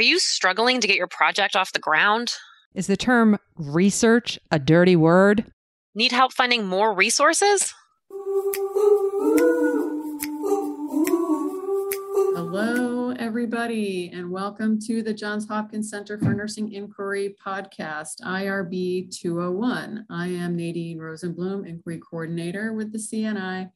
Are you struggling to get your project off the ground? Is the term research a dirty word? Need help finding more resources? Hello, everybody, and welcome to the Johns Hopkins Center for Nursing Inquiry podcast, IRB 201. I am Nadine Rosenblum, Inquiry Coordinator with the CNI.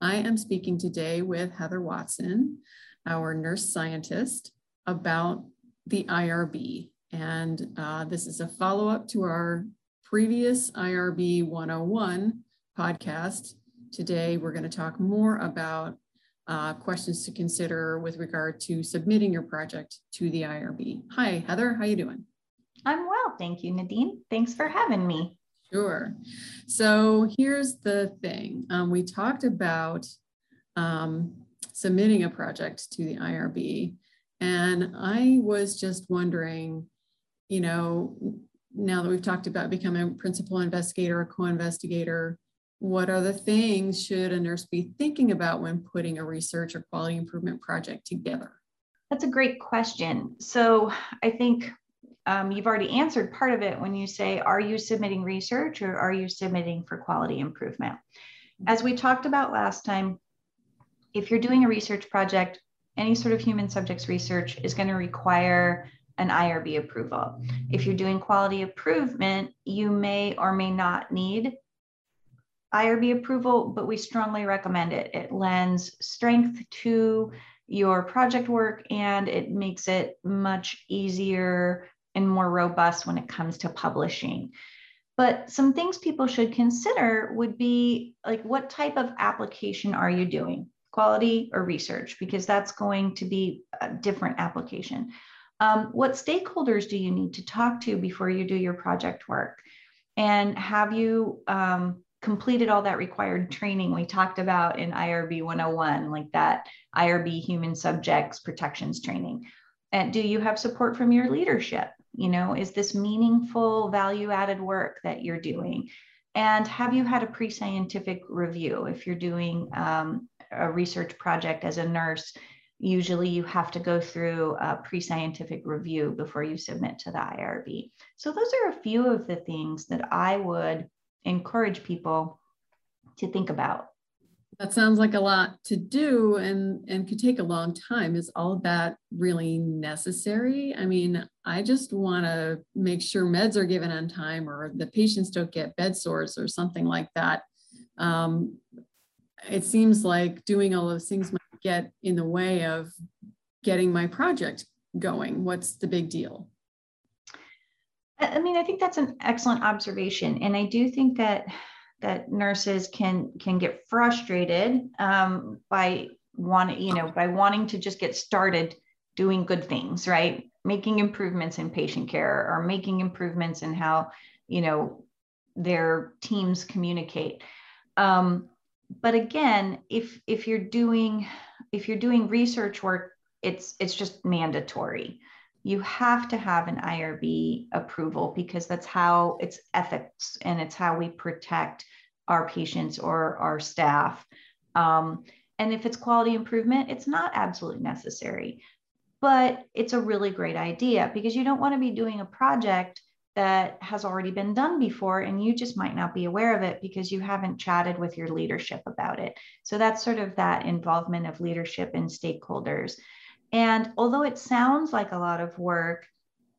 I am speaking today with Heather Watson, our nurse scientist, about the IRB. And uh, this is a follow up to our previous IRB 101 podcast. Today, we're going to talk more about uh, questions to consider with regard to submitting your project to the IRB. Hi, Heather. How you doing? I'm well, thank you, Nadine. Thanks for having me. Sure. So here's the thing. Um, we talked about um, submitting a project to the IRB, and I was just wondering, you know, now that we've talked about becoming a principal investigator, a co-investigator, what other things should a nurse be thinking about when putting a research or quality improvement project together? That's a great question. So I think um, you've already answered part of it when you say, are you submitting research or are you submitting for quality improvement? As we talked about last time, if you're doing a research project, any sort of human subjects research is going to require an IRB approval. If you're doing quality improvement, you may or may not need IRB approval, but we strongly recommend it. It lends strength to your project work and it makes it much easier and more robust when it comes to publishing. But some things people should consider would be like what type of application are you doing? Quality or research, because that's going to be a different application. Um, what stakeholders do you need to talk to before you do your project work? And have you um, completed all that required training we talked about in IRB 101, like that IRB human subjects protections training? And do you have support from your leadership? You know, is this meaningful value added work that you're doing? And have you had a pre scientific review if you're doing um, a research project as a nurse, usually you have to go through a pre-scientific review before you submit to the IRB. So those are a few of the things that I would encourage people to think about. That sounds like a lot to do and, and could take a long time. Is all that really necessary? I mean, I just want to make sure meds are given on time or the patients don't get bed sores or something like that. Um, it seems like doing all those things might get in the way of getting my project going. What's the big deal? I mean, I think that's an excellent observation, and I do think that that nurses can can get frustrated um, by wanting, you know, by wanting to just get started doing good things, right? Making improvements in patient care or making improvements in how, you know, their teams communicate. Um, but again, if if you're doing if you're doing research work, it's it's just mandatory. You have to have an IRB approval because that's how it's ethics and it's how we protect our patients or our staff. Um, and if it's quality improvement, it's not absolutely necessary, but it's a really great idea because you don't want to be doing a project that has already been done before and you just might not be aware of it because you haven't chatted with your leadership about it. So that's sort of that involvement of leadership and stakeholders. And although it sounds like a lot of work,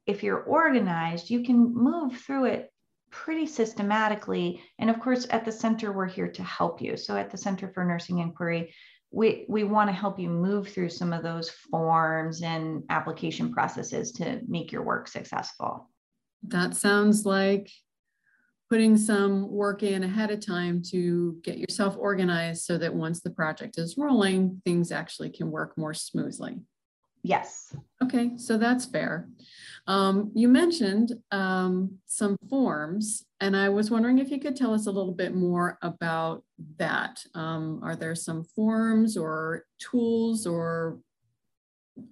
if you're organized, you can move through it pretty systematically. And of course, at the center, we're here to help you. So at the Center for Nursing Inquiry, we, we want to help you move through some of those forms and application processes to make your work successful that sounds like putting some work in ahead of time to get yourself organized so that once the project is rolling, things actually can work more smoothly. Yes. Okay, so that's fair. Um, you mentioned um, some forms, and I was wondering if you could tell us a little bit more about that. Um, are there some forms or tools or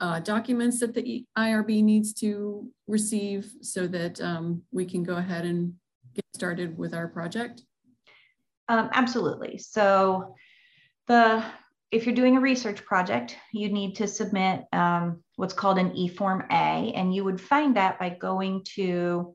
uh, documents that the IRB needs to receive so that um, we can go ahead and get started with our project? Um, absolutely. So the if you're doing a research project, you need to submit um, what's called an e-form A, and you would find that by going to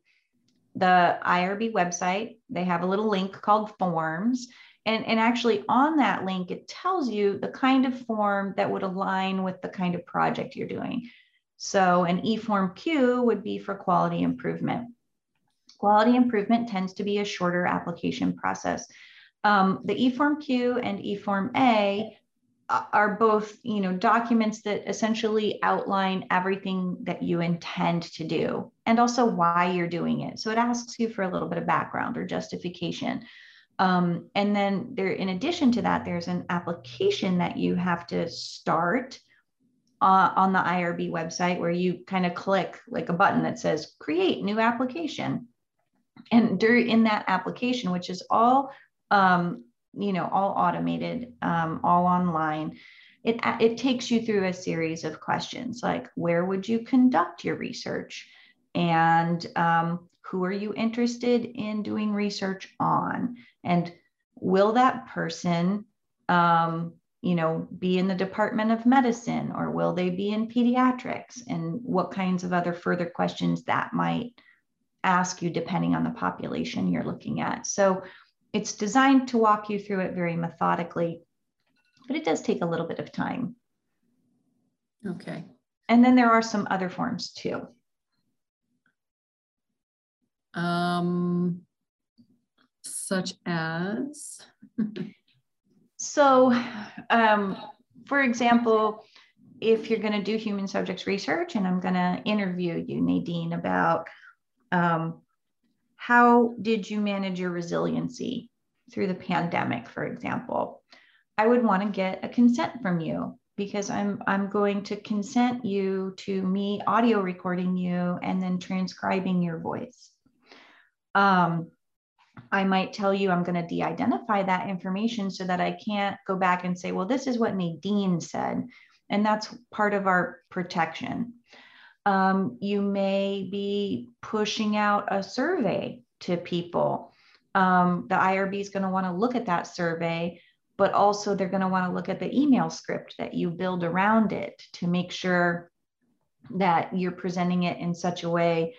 the IRB website. They have a little link called forms. And, and actually on that link, it tells you the kind of form that would align with the kind of project you're doing. So an e-form Q would be for quality improvement. Quality improvement tends to be a shorter application process. Um, the e-form Q and e-form A are both you know documents that essentially outline everything that you intend to do and also why you're doing it. So it asks you for a little bit of background or justification. Um, and then there in addition to that there's an application that you have to start uh, on the irb website where you kind of click like a button that says create new application. And during in that application which is all um, you know, all automated, um, all online. It, it takes you through a series of questions like where would you conduct your research? And um, who are you interested in doing research on? And will that person um, you know be in the department of medicine or will they be in pediatrics? And what kinds of other further questions that might ask you depending on the population you're looking at. So it's designed to walk you through it very methodically, but it does take a little bit of time. Okay. And then there are some other forms too. Um, such as? so, um, for example, if you're going to do human subjects research, and I'm going to interview you, Nadine, about um, how did you manage your resiliency through the pandemic, for example? I would want to get a consent from you because I'm I'm going to consent you to me audio recording you and then transcribing your voice. Um, I might tell you I'm going to de-identify that information so that I can't go back and say, well, this is what Nadine said. And that's part of our protection. Um, you may be pushing out a survey to people. Um, the IRB is going to want to look at that survey, but also they're going to want to look at the email script that you build around it to make sure that you're presenting it in such a way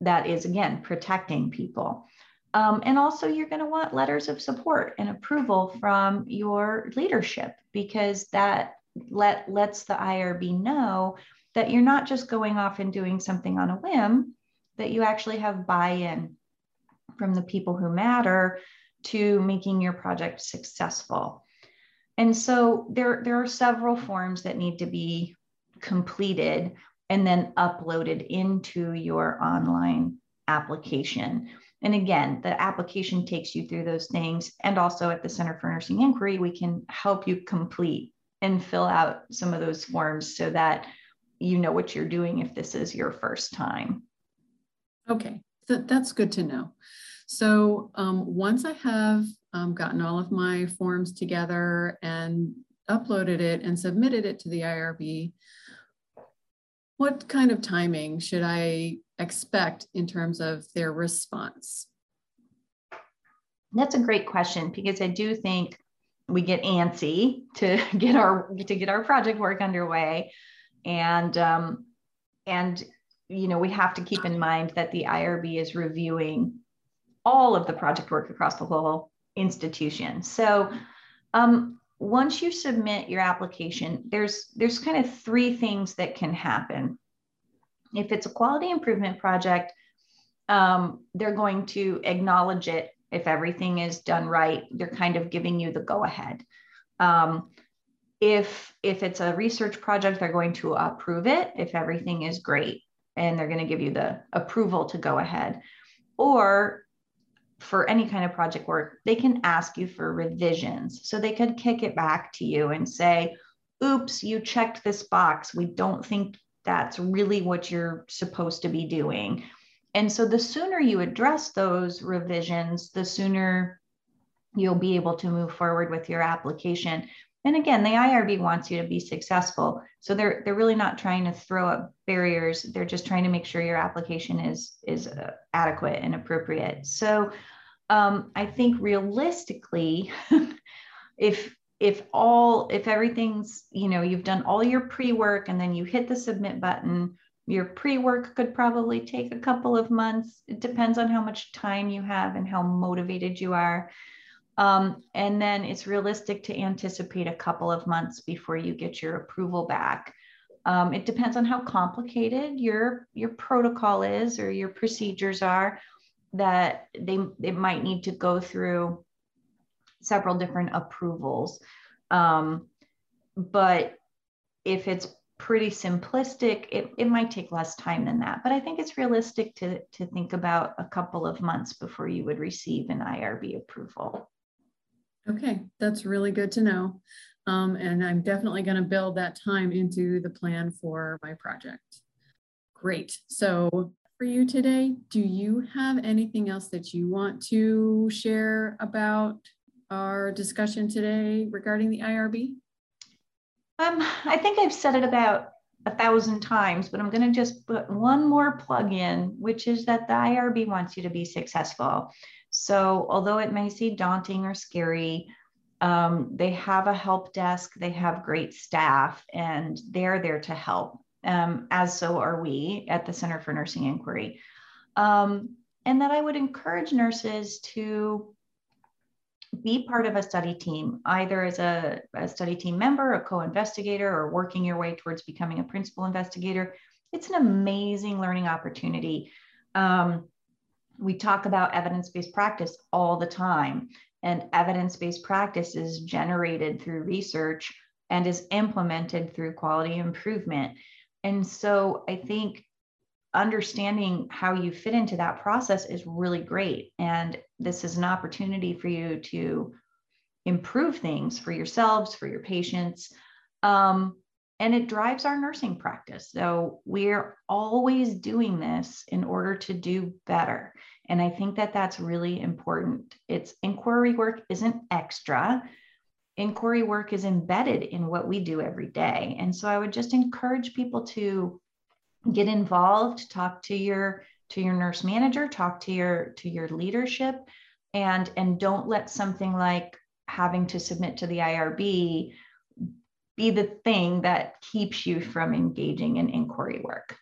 that is, again, protecting people. Um, and also, you're going to want letters of support and approval from your leadership because that let, lets the IRB know that you're not just going off and doing something on a whim, that you actually have buy in from the people who matter to making your project successful. And so there, there are several forms that need to be completed and then uploaded into your online application. And again, the application takes you through those things. And also at the Center for Nursing Inquiry, we can help you complete and fill out some of those forms so that you know what you're doing if this is your first time. Okay, Th- that's good to know. So um, once I have um, gotten all of my forms together and uploaded it and submitted it to the IRB, what kind of timing should I expect in terms of their response? That's a great question because I do think we get antsy to get our to get our project work underway and um, and you know we have to keep in mind that the IRB is reviewing all of the project work across the whole institution. So um, once you submit your application, there's there's kind of three things that can happen. If it's a quality improvement project, um, they're going to acknowledge it if everything is done right. They're kind of giving you the go ahead. Um, if if it's a research project they're going to approve it if everything is great and they're going to give you the approval to go ahead. Or for any kind of project work they can ask you for revisions. So they could kick it back to you and say oops you checked this box. We don't think that's really what you're supposed to be doing. And so the sooner you address those revisions the sooner you'll be able to move forward with your application and again, the IRB wants you to be successful. So they're they're really not trying to throw up barriers. They're just trying to make sure your application is is uh, adequate and appropriate. So um, I think realistically, if if all if everything's you know you've done all your pre-work and then you hit the submit button your pre-work could probably take a couple of months it depends on how much time you have and how motivated you are um, and then it's realistic to anticipate a couple of months before you get your approval back um, it depends on how complicated your your protocol is or your procedures are that they, they might need to go through several different approvals. Um, but if it's pretty simplistic, it, it might take less time than that. But I think it's realistic to, to think about a couple of months before you would receive an IRB approval. Okay, that's really good to know. Um, and I'm definitely going to build that time into the plan for my project. Great. So for you today, do you have anything else that you want to share about our discussion today regarding the IRB? Um, I think I've said it about a thousand times, but I'm going to just put one more plug in, which is that the IRB wants you to be successful. So, although it may seem daunting or scary, um, they have a help desk, they have great staff, and they're there to help, um, as so are we at the Center for Nursing Inquiry. Um, and that I would encourage nurses to be part of a study team, either as a, a study team member, a co investigator, or working your way towards becoming a principal investigator. It's an amazing learning opportunity. Um, we talk about evidence based practice all the time, and evidence based practice is generated through research and is implemented through quality improvement. And so I think understanding how you fit into that process is really great. And this is an opportunity for you to improve things for yourselves, for your patients. Um, and it drives our nursing practice. So we're always doing this in order to do better. And I think that that's really important. It's inquiry work isn't extra. Inquiry work is embedded in what we do every day. And so I would just encourage people to get involved talk to your to your nurse manager talk to your to your leadership and and don't let something like having to submit to the irb be the thing that keeps you from engaging in inquiry work.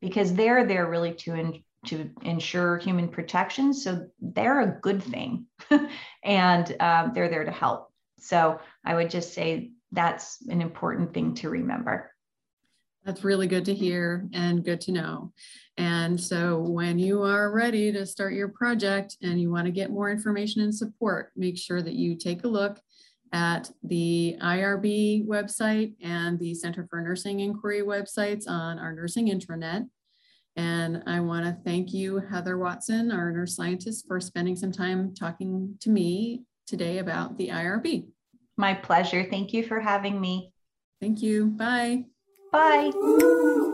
Because they're there really to in, to ensure human protection so they're a good thing. And um, they're there to help. So i would just say that's an important thing to remember. That's really good to hear and good to know. And so when you are ready to start your project and you want to get more information and support, make sure that you take a look at the IRB website and the Center for Nursing Inquiry websites on our nursing intranet. And I want to thank you, Heather Watson, our nurse scientist, for spending some time talking to me today about the IRB. My pleasure. Thank you for having me. Thank you. Bye. Bye.